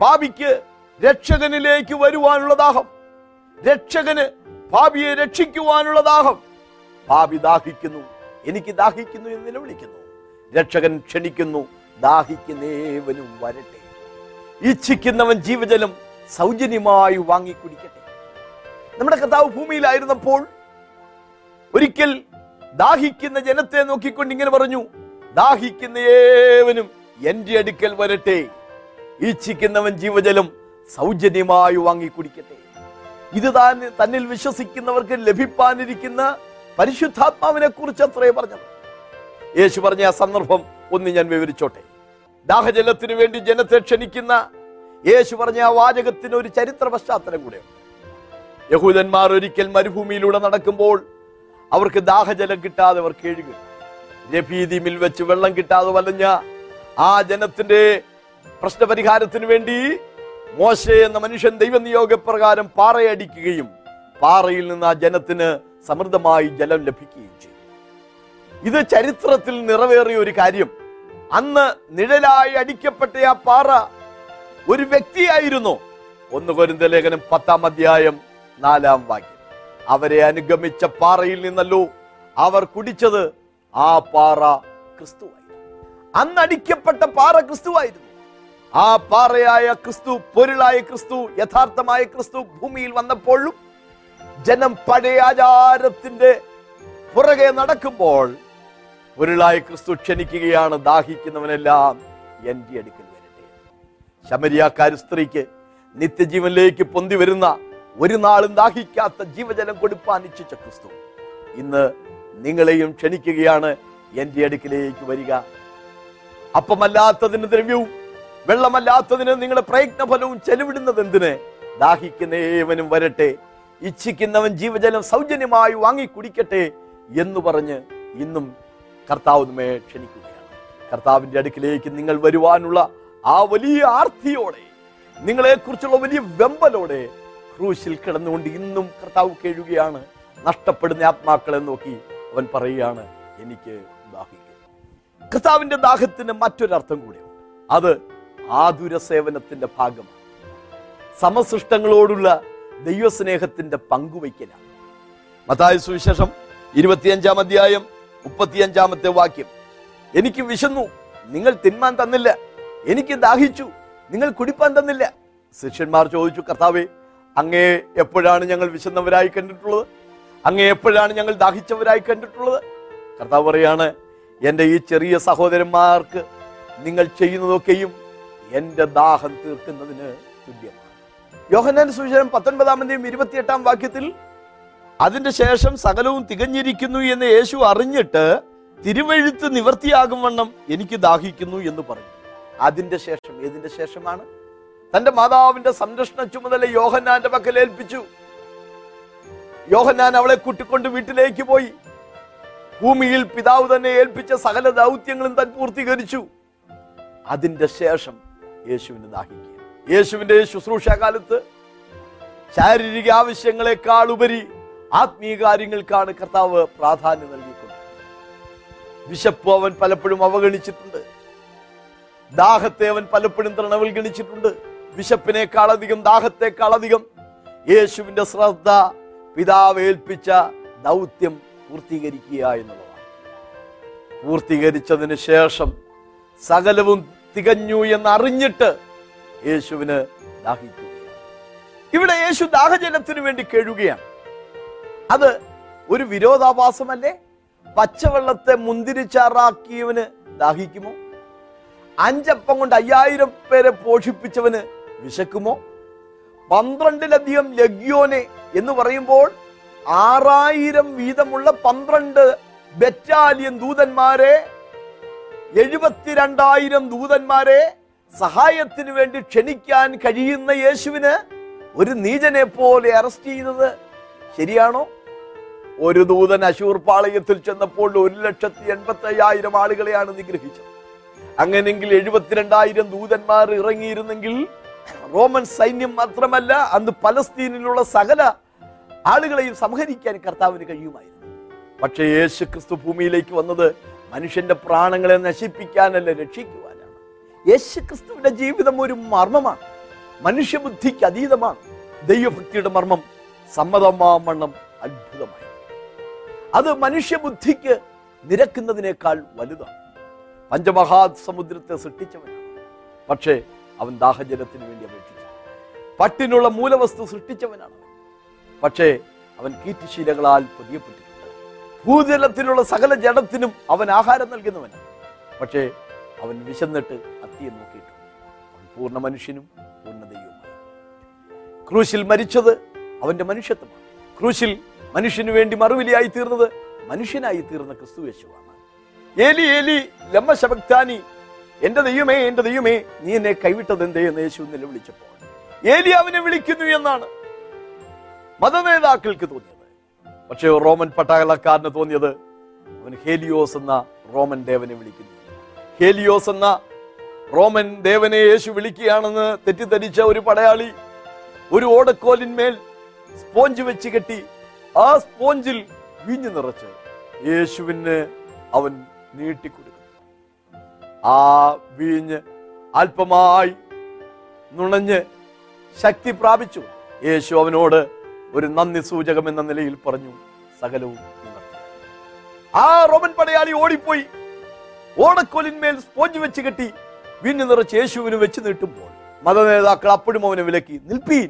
പാപിക്ക് രക്ഷകനിലേക്ക് വരുവാനുള്ള ദാഹം. രക്ഷകന് പാപിയെ രക്ഷിക്കുവാനുള്ള ദാഹം. പാപി ദാഹിക്കുന്നു. എനിക്ക് ദാഹിക്കുന്നു എന്ന് നിലവിളിക്കുന്നു രക്ഷകൻ ക്ഷണിക്കുന്നു. ദാഹിക്കുന്നേവനും വരട്ടെ. ഇച്ഛിക്കുന്നവൻ ജീവജലം സൗജന്യമായി വാങ്ങിക്കുടിക്കട്ടെ. നമ്മുടെ കർത്താവ് ഭൂമിയിലായിരുന്നപ്പോൾ ഒരിക്കൽ ദാഹിക്കുന്ന ജനത്തെ നോക്കിക്കൊണ്ട് ഇങ്ങനെ പറഞ്ഞു ദാഹിക്കുന്ന ഏവനും എന്റെ അടുക്കൽ വരട്ടെ ഈച്ഛിക്കുന്നവൻ ജീവജലം സൗജന്യമായി വാങ്ങി കുടിക്കട്ടെ ഇത് താൻ തന്നിൽ വിശ്വസിക്കുന്നവർക്ക് ലഭിപ്പാനിരിക്കുന്ന പരിശുദ്ധാത്മാവിനെ കുറിച്ച് അത്രേ പറഞ്ഞത്. യേശു പറഞ്ഞ ആ സന്ദർഭം ഒന്ന് ഞാൻ വിവരിച്ചോട്ടെ. ദാഹജലത്തിന് വേണ്ടി ജനത്തെ ക്ഷണിക്കുന്ന യേശു പറഞ്ഞ ആ വാചകത്തിന് ഒരു ചരിത്ര പശ്ചാത്തലം കൂടെയുണ്ട് യഹൂദന്മാർ ഒരിക്കൽ മരുഭൂമിയിലൂടെ നടക്കുമ്പോൾ അവർക്ക് ദാഹജലം കിട്ടാതെ അവർ കേഴുക രഫീദിമിൽ വെച്ച് വെള്ളം കിട്ടാതെ വലഞ്ഞ ആ ജനത്തിന്റെ പ്രശ്നപരിഹാരത്തിന് വേണ്ടി മോശ എന്ന മനുഷ്യൻ ദൈവനിയോഗപ്രകാരം പാറയടിക്കുകയും പാറയിൽ നിന്ന് ആ ജനത്തിന് സമൃദ്ധമായി ജലം ലഭിക്കുകയും ചെയ്തു. ഇത് ചരിത്രത്തിൽ നിറവേറിയ ഒരു കാര്യം. അന്ന് നിഴലായി അടിക്കപ്പെട്ട ആ പാറ ഒരു വ്യക്തിയായിരുന്നു. ഒന്ന് കൊരിന്ത ലേഖനം പത്താം അധ്യായം നാലാം വാക്യം. അവരെ അനുഗമിച്ച പാറയിൽ നിന്നല്ലോ അവർ കുടിച്ചത് ആ പാറ ക്രിസ്തുവായിരുന്നു. അന്നടിക്കപ്പെട്ട പാറ ക്രിസ്തുവായിരുന്നു. ആ പാറയായ ക്രിസ്തു പൊരുളായ ക്രിസ്തു യഥാർത്ഥമായ ക്രിസ്തു ഭൂമിയിൽ വന്നപ്പോഴും ജനം പഴയ ആചാരത്തിന്റെ പുറകെ നടക്കുമ്പോൾ പൊരുളായ ക്രിസ്തു ക്ഷണിക്കുകയാണ് ദാഹിക്കുന്നവനെല്ലാം എന്റെ അടുക്കൽ വരട്ടെ. ശമരിയാക്കാരി സ്ത്രീക്ക് നിത്യജീവനിലേക്ക് പൊന്തി വരുന്ന ഒരു നാളും ദാഹിക്കാത്ത ജീവജലം കൊടുപ്പാൻ ഇച്ഛിച്ച ക്രിസ്തു. ഇന്ന് നിങ്ങളെയും ക്ഷണിക്കുകയാണ് എന്റെ അടുക്കിലേക്ക് വരിക. അപ്പമല്ലാത്തതിന് ദ്രവ്യവും വെള്ളമല്ലാത്തതിന് നിങ്ങളുടെ പ്രയത്നഫലവും ചെലവിടുന്നത് എന്തിന്? ദാഹിക്കുന്ന ഏവനും വരട്ടെ ഇച്ഛിക്കുന്നവൻ ജീവജലം സൗജന്യമായി വാങ്ങി കുടിക്കട്ടെ എന്ന് പറഞ്ഞ് ഇന്നും കർത്താവ് നമ്മെ ക്ഷണിക്കുകയാണ്. കർത്താവിന്റെ അടുക്കിലേക്ക് നിങ്ങൾ വരുവാനുള്ള ആ വലിയ ആർത്തിയോടെ നിങ്ങളെക്കുറിച്ചുള്ള വലിയ വെമ്പലോടെ ക്രൂശിൽ കിടന്നുകൊണ്ട് ഇന്നും കർത്താവ് കേഴുകയാണ്. നഷ്ടപ്പെടുന്ന ആത്മാക്കളെ നോക്കി അവൻ പറയുകയാണ് എനിക്ക് ദാഹിക്കും. കർത്താവിന്റെ ദാഹത്തിന് മറ്റൊരർത്ഥം കൂടിയുണ്ട്. അത് ആതുര സേവനത്തിന്റെ ഭാഗമാണ്. സമസൃഷ്ടങ്ങളോടുള്ള ദൈവസ്നേഹത്തിന്റെ പങ്കുവയ്ക്കലാണ്. മതായ സുവിശേഷം ഇരുപത്തിയഞ്ചാം അധ്യായം മുപ്പത്തിയഞ്ചാമത്തെ വാക്യം. എനിക്ക് വിശന്നു നിങ്ങൾ തിന്മാൻ തന്നില്ല. എനിക്ക് ദാഹിച്ചു നിങ്ങൾ കുടിപ്പാൻ തന്നില്ല. ശിഷ്യന്മാർ ചോദിച്ചു കർത്താവേ അങ്ങേ എപ്പോഴാണ് ഞങ്ങൾ വിശന്നവരായി കണ്ടിട്ടുള്ളത്? അങ്ങേ എപ്പോഴാണ് ഞങ്ങൾ ദാഹിച്ചവരായി കണ്ടിട്ടുള്ളത്? കർത്താവ് പറയാണ് എന്റെ ഈ ചെറിയ സഹോദരന്മാർക്ക് നിങ്ങൾ ചെയ്യുന്നതൊക്കെയും എന്റെ ദാഹം തീർക്കുന്നതിന് തുല്യമാണ്. യോഹന്നാൻ സുവിശേഷം പത്തൊൻപതാമന്റെയും ഇരുപത്തിയെട്ടാം വാക്യത്തിൽ അതിന്റെ ശേഷം സകലവും തികഞ്ഞിരിക്കുന്നു എന്ന് യേശു അറിഞ്ഞിട്ട് തിരുവഴുത്ത് നിവർത്തിയാകും വണ്ണം എനിക്ക് ദാഹിക്കുന്നു എന്ന് പറഞ്ഞു. അതിന്റെ ശേഷം ഏതിന്റെ ശേഷമാണ്? തന്റെ മാതാവിന്റെ സംരക്ഷണ ചുമതല യോഹന്നാന്റെ പക്കൽ ഏൽപ്പിച്ചു. യോഹന്നാൻ അവളെ കൂട്ടിക്കൊണ്ട് വീട്ടിലേക്ക് പോയി. ഭൂമിയിൽ പിതാവ് തന്നെ ഏൽപ്പിച്ച സകല ദൗത്യങ്ങളും താൻ പൂർത്തീകരിച്ചു. അതിന്റെ ശേഷം യേശുവിനെ ദാഹിക്കുക. യേശുവിന്റെ ശുശ്രൂഷാകാലത്ത് ശാരീരിക ആവശ്യങ്ങളെക്കാൾ ഉപരി ആത്മീയ കാര്യങ്ങൾക്കാണ് കർത്താവ് പ്രാധാന്യം നൽകിയിട്ടുള്ളത് വിശപ്പ് അവൻ പലപ്പോഴും അവഗണിച്ചിട്ടുണ്ട്. ദാഹത്തെ അവൻ പലപ്പോഴും തൃണവൽഗണിച്ചിട്ടുണ്ട്. വിശപ്പിനേക്കാളധികം ദാഹത്തെക്കാളധികം യേശുവിന്റെ ശ്രദ്ധ പിതാവ് ഏൽപ്പിച്ച ദൗത്യം പൂർത്തീകരിക്കുക എന്നുള്ളതാണ്. പൂർത്തീകരിച്ചതിന് ശേഷം സകലവും തികഞ്ഞു എന്നറിഞ്ഞിട്ട് യേശുവിന് ദാഹിക്കുകയാണ്. ഇവിടെ യേശു ദാഹജനത്തിന് വേണ്ടി കേഴുകയാണ് അത് ഒരു വിരോധാഭാസമല്ലേ? പച്ചവെള്ളത്തെ മുന്തിരിച്ചാറാക്കിയവന് ദാഹിക്കുമോ? അഞ്ചപ്പം കൊണ്ട് അയ്യായിരം പേരെ പോഷിപ്പിച്ചവന് വിശക്കുമോ? പന്ത്രണ്ടിലധികം ലഗ്യോനെ എന്ന് പറയുമ്പോൾ ആറായിരം വീതമുള്ള പന്ത്രണ്ട് ബറ്റാലിയൻ ദൂതന്മാരെ എഴുപത്തിരണ്ടായിരം ദൂതന്മാരെ സഹായത്തിന് വേണ്ടി ക്ഷണിക്കാൻ കഴിയുന്ന യേശുവിന് ഒരു നീചനെ പോലെ അറസ്റ്റ് ചെയ്തത് ശരിയാണോ? ഒരു ദൂതൻ അശൂർ പാളയത്തിൽ ചെന്നപ്പോൾ ഒരു ലക്ഷത്തി എൺപത്തി അയ്യായിരം ആളുകളെയാണ് നിഗ്രഹിച്ചത്. അങ്ങനെങ്കിൽ എഴുപത്തിരണ്ടായിരം ദൂതന്മാർ ഇറങ്ങിയിരുന്നെങ്കിൽ റോമൻ സൈന്യം മാത്രമല്ല അന്ന് പലസ്തീനിലുള്ള സകല ആളുകളെയും സംഹരിക്കാൻ കർത്താവിന് കഴിയുമായിരുന്നു. പക്ഷേ യേശു ക്രിസ്തു ഭൂമിയിലേക്ക് വന്നത് മനുഷ്യന്റെ പ്രാണങ്ങളെ നശിപ്പിക്കാനല്ല രക്ഷിക്കുവാനാണ്. യേശു ക്രിസ്തുവിന്റെ ജീവിതം ഒരു മർമ്മമാണ്. മനുഷ്യബുദ്ധിക്ക് അതീതമാണ്. ദൈവഭക്തിയുടെ മർമ്മം സമ്മതമാവണ്ണം അത്ഭുതമായി അത് മനുഷ്യബുദ്ധിക്ക് നിരക്കുന്നതിനേക്കാൾ വലുതാണ്. പഞ്ചമഹാസമുദ്രത്തെ സൃഷ്ടിച്ചവനാണ്. പക്ഷേ അവൻ ദാഹജലത്തിന് വേണ്ടി അപേക്ഷിച്ചു. പട്ടിനുള്ള മൂലവസ്തു സൃഷ്ടിച്ചവനാണ് പക്ഷേ അവൻ കീറ്റുശീലകളാൽ പൊതിയപ്പെട്ടിട്ടുണ്ട്. ഭൂജലത്തിലുള്ള സകല ജഡത്തിനും അവൻ ആഹാരം നൽകുന്നവനാണ്. പക്ഷേ അവൻ വിശന്നിട്ട് അത്തിയെ നോക്കിയിട്ടുണ്ട്. അവൻ പൂർണ മനുഷ്യനും പൂർണ ദൈവവുമായി ക്രൂശിൽ മരിച്ചത് അവന്റെ മനുഷ്യത്വമാണ്. ക്രൂശിൽ മനുഷ്യനു വേണ്ടി മറുവിലിയായി തീർന്നത് മനുഷ്യനായി തീർന്ന ക്രിസ്തു യേശുവാണ്. ഏലി ഏലി ലമ്മ ശബക്താനി എന്റെ ദൈവമേ എന്റെ ദൈവമേ നീ എന്നെ കൈവിട്ടത് എന്തേ എന്ന് യേശു നിലവിളിച്ചപ്പോൾ ഏലി അവനെ വിളിക്കുന്നു എന്നാണ്. മതനേതാക്കൾക്ക് തോന്നിയത്. പക്ഷേ റോമൻ പട്ടാളക്കാരന് തോന്നിയത് അവൻ ഹേലിയോസ് എന്ന റോമൻ ദേവനെ വിളിക്കുന്നു. ഹേലിയോസ് എന്ന റോമൻ ദേവനെ യേശു വിളിക്കുകയാണെന്ന് തെറ്റിദ്ധരിച്ച ഒരു പടയാളി ഒരു ഓടക്കോലിന്മേൽ സ്പോഞ്ച് വെച്ച് കെട്ടി ആ സ്പോഞ്ചിൽ വീഞ്ഞു നിറച്ച് യേശുവിന് അവൻ നീട്ടിക്കൊടുക്കുന്നു ആ വീഞ്ഞ് അല്പമായി നുണഞ്ഞ് ശക്തി പ്രാപിച്ചു. യേശു അവനോട് ഒരു നന്ദി സൂചകം എന്ന നിലയിൽ പറഞ്ഞു സകലവും. ആ റോമൻ പടയാളി ഓടിപ്പോയി. ഓണക്കോലിന്മേൽ സ്പോഞ്ച് വെച്ച് കെട്ടി വീഞ്ഞു നിറച്ച് യേശുവിന് വെച്ച് നീട്ടുമ്പോൾ മതനേതാക്കൾ അപ്പോഴും അവനെ വിലക്കി നിൽപ്പീൻ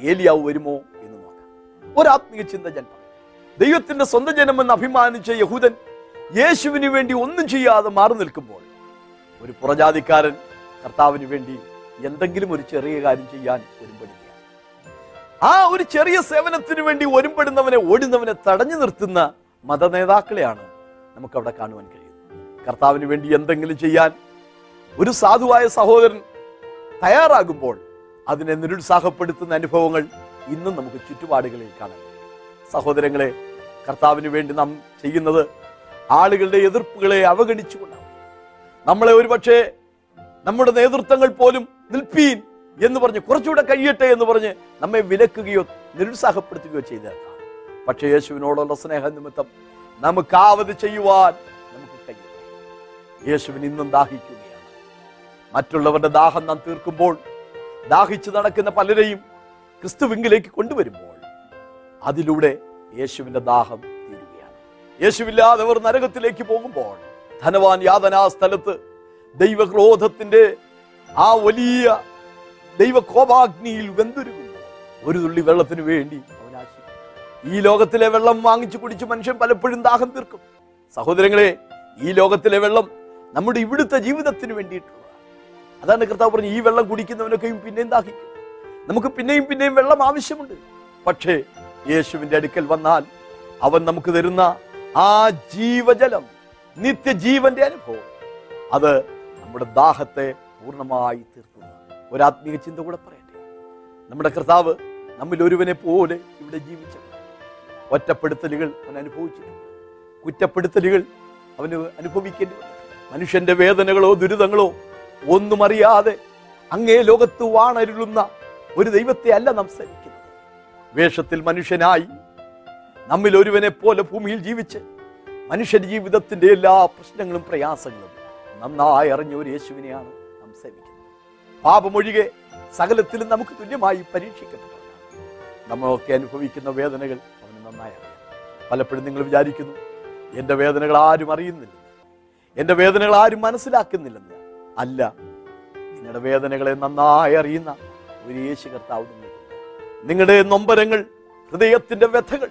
ഏലിയാവ് വരുമോ എന്ന് നോക്കാം. ഒരാത്മീയ ചിന്ത ജന്മ ദൈവത്തിന്റെ സ്വന്തം ജനമെന്ന് അഭിമാനിച്ച യഹൂദൻ യേശുവിന് വേണ്ടി ഒന്നും ചെയ്യാതെ മാറി നിൽക്കുമ്പോൾ ഒരു പുറജാതിക്കാരൻ കർത്താവിന് വേണ്ടി എന്തെങ്കിലും ഒരു ചെറിയ കാര്യം ചെയ്യാൻ ഒരുമ്പെടുകയാണ് ആ ഒരു ചെറിയ സേവനത്തിന് വേണ്ടി ഒരുമ്പെടുന്നവനെ ഓടുന്നവനെ തടഞ്ഞു നിർത്തുന്ന മതനേതാക്കളെയാണ് നമുക്ക് അവിടെ കാണുവാൻ കഴിയുന്നത്. കർത്താവിന് വേണ്ടി എന്തെങ്കിലും ചെയ്യാൻ ഒരു സാധുവായ സഹോദരൻ തയ്യാറാകുമ്പോൾ അതിനെ നിരുത്സാഹപ്പെടുത്തുന്ന അനുഭവങ്ങൾ ഇന്നും നമുക്ക് ചുറ്റുപാടുകളിൽ കാണാം സഹോദരങ്ങളെ കർത്താവിന് വേണ്ടി നാം ചെയ്യുന്നത് ആളുകളുടെ എതിർപ്പുകളെ അവഗണിച്ചുകൊണ്ടാണ്. നമ്മളെ ഒരുപക്ഷെ നമ്മുടെ നേതൃത്വങ്ങൾ പോലും നിൽപ്പീൻ എന്ന് പറഞ്ഞ് കുറച്ചുകൂടെ കഴിയട്ടെ എന്ന് പറഞ്ഞ് നമ്മെ വിലക്കുകയോ നിരുത്സാഹപ്പെടുത്തുകയോ ചെയ്തേക്കാം. പക്ഷേ യേശുവിനോടുള്ള സ്നേഹ നിമിത്തം നമുക്കാവത് ചെയ്യുവാൻ നമുക്ക് കഴിയും യേശുവിന് ഇന്നും ദാഹിക്കുകയാണ്. മറ്റുള്ളവരുടെ ദാഹം നാം തീർക്കുമ്പോൾ ദാഹിച്ചു നടക്കുന്ന പലരെയും ക്രിസ്തുവിങ്കിലേക്ക് കൊണ്ടുവരുമ്പോൾ അതിലൂടെ യേശുവിന്റെ ദാഹം തീരുകയാണ്. യേശുവില്ലാതെ അവർ നരകത്തിലേക്ക് പോകുമ്പോൾ ധനവാൻ യാതനാ സ്ഥലത്ത് ദൈവക്രോധത്തിന്റെ ആ വലിയ ദൈവകോപാഗ്നിയിൽ വെന്തുരുകുമ്പോൾ ഒരു തുള്ളി വെള്ളത്തിന് വേണ്ടി ഈ ലോകത്തിലെ വെള്ളം വാങ്ങിച്ചു കുടിച്ച് മനുഷ്യൻ പലപ്പോഴും ദാഹം തീർക്കും. സഹോദരങ്ങളെ ഈ ലോകത്തിലെ വെള്ളം നമ്മുടെ ഇവിടുത്തെ ജീവിതത്തിന് വേണ്ടിയിട്ടുള്ളതാണ്. അതാണ് കർത്താവ് പറഞ്ഞു ഈ വെള്ളം കുടിക്കുന്നവനൊക്കെയും പിന്നെയും ദാഹിക്കും. നമുക്ക് പിന്നെയും പിന്നെയും വെള്ളം ആവശ്യമുണ്ട്. പക്ഷേ യേശുവിന്റെ അടുക്കൽ വന്നാൽ അവൻ നമുക്ക് തരുന്ന ആ ജീവജലം നിത്യജീവന്റെ അനുഭവം. അത് നമ്മുടെ ദാഹത്തെ പൂർണമായി തീർക്കുന്നു. ഒരാത്മീയ ചിന്ത കൂടെ പറയട്ടെ. നമ്മുടെ കർത്താവ് നമ്മിൽ ഒരുവനെ പോലെ ഇവിടെ ജീവിച്ചവൻ ഒറ്റപ്പെടുത്തലുകൾ അവൻ അനുഭവിച്ചിട്ടുണ്ട്. കുറ്റപ്പെടുത്തലുകൾ അവന് അനുഭവിക്കേണ്ടി മനുഷ്യന്റെ വേദനകളോ ദുരിതങ്ങളോ ഒന്നും അറിയാതെ അങ്ങേ ലോകത്ത് വാണരുളുന്ന ഒരു ദൈവത്തെ അല്ല നാം സേവിക്കുന്നത് വേഷത്തിൽ മനുഷ്യനായി നമ്മിൽ ഒരുവനെ പോലെ ഭൂമിയിൽ ജീവിച്ച് മനുഷ്യന്റെ ജീവിതത്തിന്റെ എല്ലാ പ്രശ്നങ്ങളും പ്രയാസങ്ങളും നന്നായി അറിഞ്ഞ ഒരു യേശുവിനെയാണ് നാം സേവിക്കുന്നത്. പാപമൊഴികെ സകലത്തിലും നമുക്ക് തുല്യമായി പരീക്ഷിക്കപ്പെട്ടവനാണ് നമ്മളൊക്കെ അനുഭവിക്കുന്ന വേദനകൾ അവന് നന്നായി അറിയാം. പലപ്പോഴും നിങ്ങൾ വിചാരിക്കുന്നു എന്റെ വേദനകൾ ആരും അറിയുന്നില്ലെന്ന് എന്റെ വേദനകൾ ആരും മനസ്സിലാക്കുന്നില്ലെന്ന്. അല്ല നിങ്ങളുടെ വേദനകളെ നന്നായി അറിയുന്ന ഒരു യേശു കർത്താവ് നിങ്ങളുടെ നൊമ്പരങ്ങൾ ഹൃദയത്തിന്റെ വ്യഥകൾ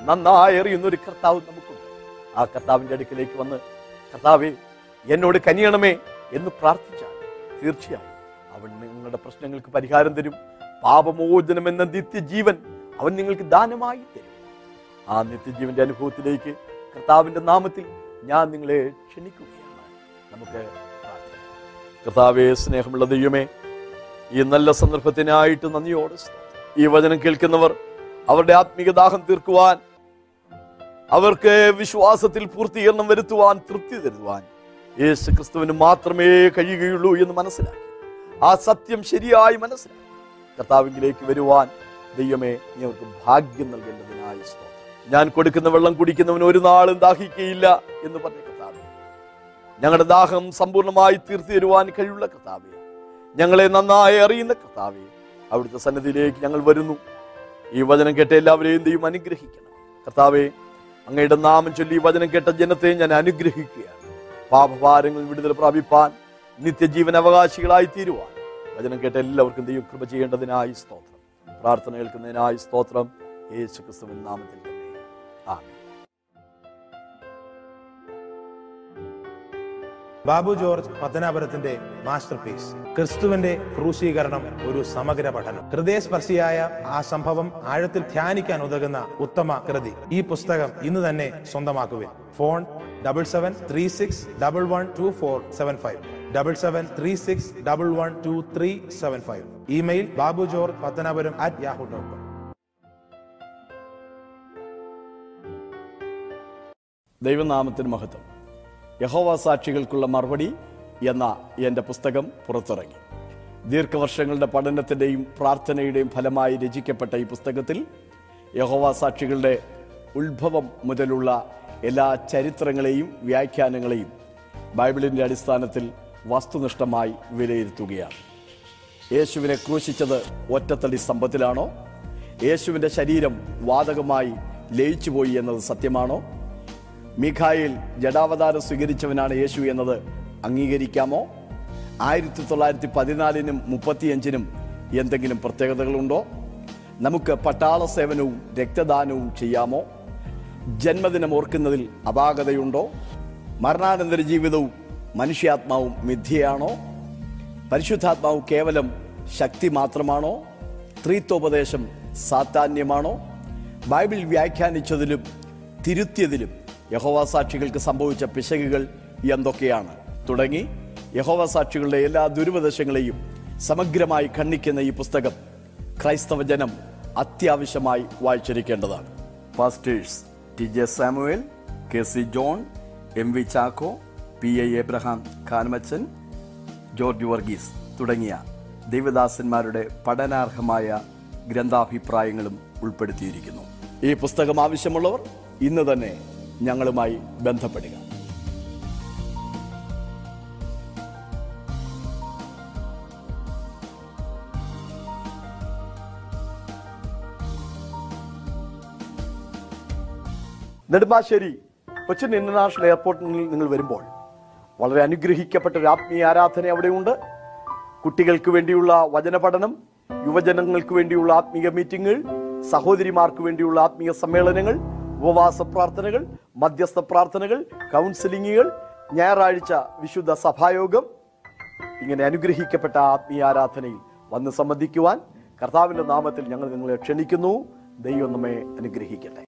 നന്നായി അറിയുന്ന ഒരു കർത്താവ് നമുക്കുണ്ട്. ആ കർത്താവിന്റെ അടുക്കിലേക്ക് വന്ന് കർത്താവെ എന്നോട് കനിയണമേ എന്ന് പ്രാർത്ഥിച്ചാൽ തീർച്ചയായും അവൻ നിങ്ങളുടെ പ്രശ്നങ്ങൾക്ക് പരിഹാരം തരും. പാപമോചനം എന്ന നിത്യജീവൻ അവൻ നിങ്ങൾക്ക് ദാനമായി തരും. ആ നിത്യജീവന്റെ അനുഭവത്തിലേക്ക് കർത്താവിന്റെ നാമത്തിൽ ഞാൻ നിങ്ങളെ ക്ഷണിക്കുകയാണ്. നമുക്ക് കർത്താവെ സ്നേഹമുള്ള ദൈവമേ ഈ നല്ല സന്ദർഭത്തിനായിട്ട് നന്ദിയോടെ. ഈ വചനം കേൾക്കുന്നവർ അവരുടെ ആത്മീയ ദാഹം തീർക്കുവാൻ അവർക്ക് വിശ്വാസത്തിൽ പൂർത്തീകരണം വരുത്തുവാൻ തൃപ്തി തരുവാൻ യേശു ക്രിസ്തുവിന് മാത്രമേ കഴിയുകയുള്ളൂ എന്ന് മനസ്സിലാക്കി. ആ സത്യം ശരിയായി മനസ്സിലാക്കി. കർത്താവിംഗിലേക്ക് വരുവാൻ ദൈവമേ നീ അവർക്ക് ഭാഗ്യം നൽകേണ്ടതിനായി ഞാൻ കൊടുക്കുന്ന വെള്ളം കുടിക്കുന്നവൻ ഒരു നാളും ദാഹിക്കുകയില്ല എന്ന് പറഞ്ഞ കർത്താവ്. ഞങ്ങളുടെ ദാഹം സമ്പൂർണമായി തീർത്തു തരുവാൻ കഴിയുള്ള കർത്താവേ. ഞങ്ങളെ നന്നായി അറിയുന്ന കർത്താവേ അവിടുത്തെ സന്നദ്ധയിലേക്ക് ഞങ്ങൾ വരുന്നു. ഈ വചനം കേട്ട എല്ലാവരെയും ദൈവം അനുഗ്രഹിക്കണം കർത്താവേ അങ്ങയുടെ നാമം ചൊല്ലി വചനം കേട്ട ജനത്തെ ഞാൻ അനുഗ്രഹിക്കുകയാണ്. പാപഭാരങ്ങൾ വിടുതൽ പ്രാപിപ്പാൻ നിത്യജീവൻ അവകാശികളായി തീരുവാൻ. വചനം കേട്ട എല്ലാവർക്കും ദൈവം കൃപ ചെയ്യേണ്ടതിനായി സ്തോത്രം. പ്രാർത്ഥന കേൾക്കുന്നതിനായി സ്തോത്രം. യേശുക്രിസ്തുവിൻ നാമത്തിൽ തന്നെ. ആമേൻ. ബാബു ജോർജ് പത്തനാപുരത്തിന്റെ മാസ്റ്റർ പീസ് ക്രിസ്തുവിന്റെ ക്രൂശീകരണം ഒരു സമഗ്ര പഠനം. ഹൃദയസ്പർശിയായ ആ സംഭവം ആഴത്തിൽ ധ്യാനിക്കാൻ ഉതകുന്ന ഉത്തമ കൃതി. ഈ പുസ്തകം ഇന്ന് തന്നെ സ്വന്തമാക്കുവിൻ. Phone double seven three six double one two four seven five double seven three six double one two three seven five email Babu George Pathanapuram at Yahoo dot com ദൈവനാമത്തിന് മഹത്വം. യഹോവ സാക്ഷികൾക്കുള്ള മറുപടി എന്ന എന്റെ പുസ്തകം പുറത്തിറങ്ങി. ദീർഘവർഷങ്ങളുടെ പഠനത്തിന്റെയും പ്രാർത്ഥനയുടെയും ഫലമായി രചിക്കപ്പെട്ട ഈ പുസ്തകത്തിൽ യഹോവ സാക്ഷികളുടെ ഉത്ഭവം മുതലുള്ള എല്ലാ ചരിത്രങ്ങളെയും വ്യാഖ്യാനങ്ങളെയും ബൈബിളിന്റെ അടിസ്ഥാനത്തിൽ വസ്തുനിഷ്ഠമായി വിലയിരുത്തുകയാണ്. യേശുവിനെ ക്രൂശിച്ചത് ഒറ്റത്തടി സ്തംഭത്തിലാണോ യേശുവിന്റെ ശരീരം വാതകമായി ലയിച്ചുപോയി എന്നത് സത്യമാണോ? മിഖായിൽ ജഡാവതാരം സ്വീകരിച്ചവനാണ് യേശു എന്നത് അംഗീകരിക്കാമോ? ആയിരത്തി തൊള്ളായിരത്തി പതിനാലിനും മുപ്പത്തിയഞ്ചിനും എന്തെങ്കിലും പ്രത്യേകതകളുണ്ടോ? നമുക്ക് പട്ടാള സേവനവും രക്തദാനവും ചെയ്യാമോ? ജന്മദിനം ഓർക്കുന്നതിൽ അപാകതയുണ്ടോ? മരണാനന്തര ജീവിതവും മനുഷ്യാത്മാവും മിഥ്യയാണോ? പരിശുദ്ധാത്മാവ് കേവലം ശക്തി മാത്രമാണോ? ത്രീത്വോപദേശം സാത്താന്യമാണോ? ബൈബിൾ വ്യാഖ്യാനിച്ചതിലും തിരുത്തിയതിലും യഹോവ സാക്ഷികൾക്ക് സംഭവിച്ച പിശകുകൾ എന്തൊക്കെയാണ്? തുടങ്ങി. യഹോവ സാക്ഷികളുടെ എല്ലാ ദുരുപദേശങ്ങളെയും സമഗ്രമായി ഖണ്ഡിക്കുന്ന ഈ പുസ്തകം ക്രൈസ്തവ ജനം അത്യാവശ്യമായി വായിച്ചിരിക്കേണ്ടതാണ്. Pastors T J Samuel K C John M V Chacko P A Abraham Kanamachan George Varghese തുടങ്ങിയ ദൈവദാസന്മാരുടെ പഠനാർഹമായ ഗ്രന്ഥാഭിപ്രായങ്ങളും ഉൾപ്പെടുത്തിയിരിക്കുന്നു. ഈ പുസ്തകം ആവശ്യമുള്ളവർ ഇന്ന് തന്നെ ഞങ്ങളുമായി ബന്ധപ്പെടുക. നെടുമ്പാശ്ശേരി കൊച്ചിൻ ഇന്റർനാഷണൽ എയർപോർട്ടിൽ നിങ്ങൾ വരുമ്പോൾ വളരെ അനുഗ്രഹിക്കപ്പെട്ട ഒരു ആത്മീയ ആരാധന അവിടെയുണ്ട്. കുട്ടികൾക്ക് വേണ്ടിയുള്ള വചന പഠനം യുവജനങ്ങൾക്ക് വേണ്ടിയുള്ള ആത്മീയ മീറ്റിങ്ങുകൾ സഹോദരിമാർക്ക് വേണ്ടിയുള്ള ആത്മീയ സമ്മേളനങ്ങൾ ഉപവാസ പ്രാർത്ഥനകൾ മധ്യസ്ഥ പ്രാർത്ഥനകൾ കൗൺസിലിങ്ങുകൾ ഞായറാഴ്ച വിശുദ്ധ സഭായോഗം. ഇങ്ങനെ അനുഗ്രഹിക്കപ്പെട്ട ആത്മീയ ആരാധനയിൽ വന്ന് സംബന്ധിക്കുവാൻ കർത്താവിന്റെ നാമത്തിൽ ഞങ്ങൾ നിങ്ങളെ ക്ഷണിക്കുന്നു. ദൈവം നമ്മെ അനുഗ്രഹിക്കട്ടെ.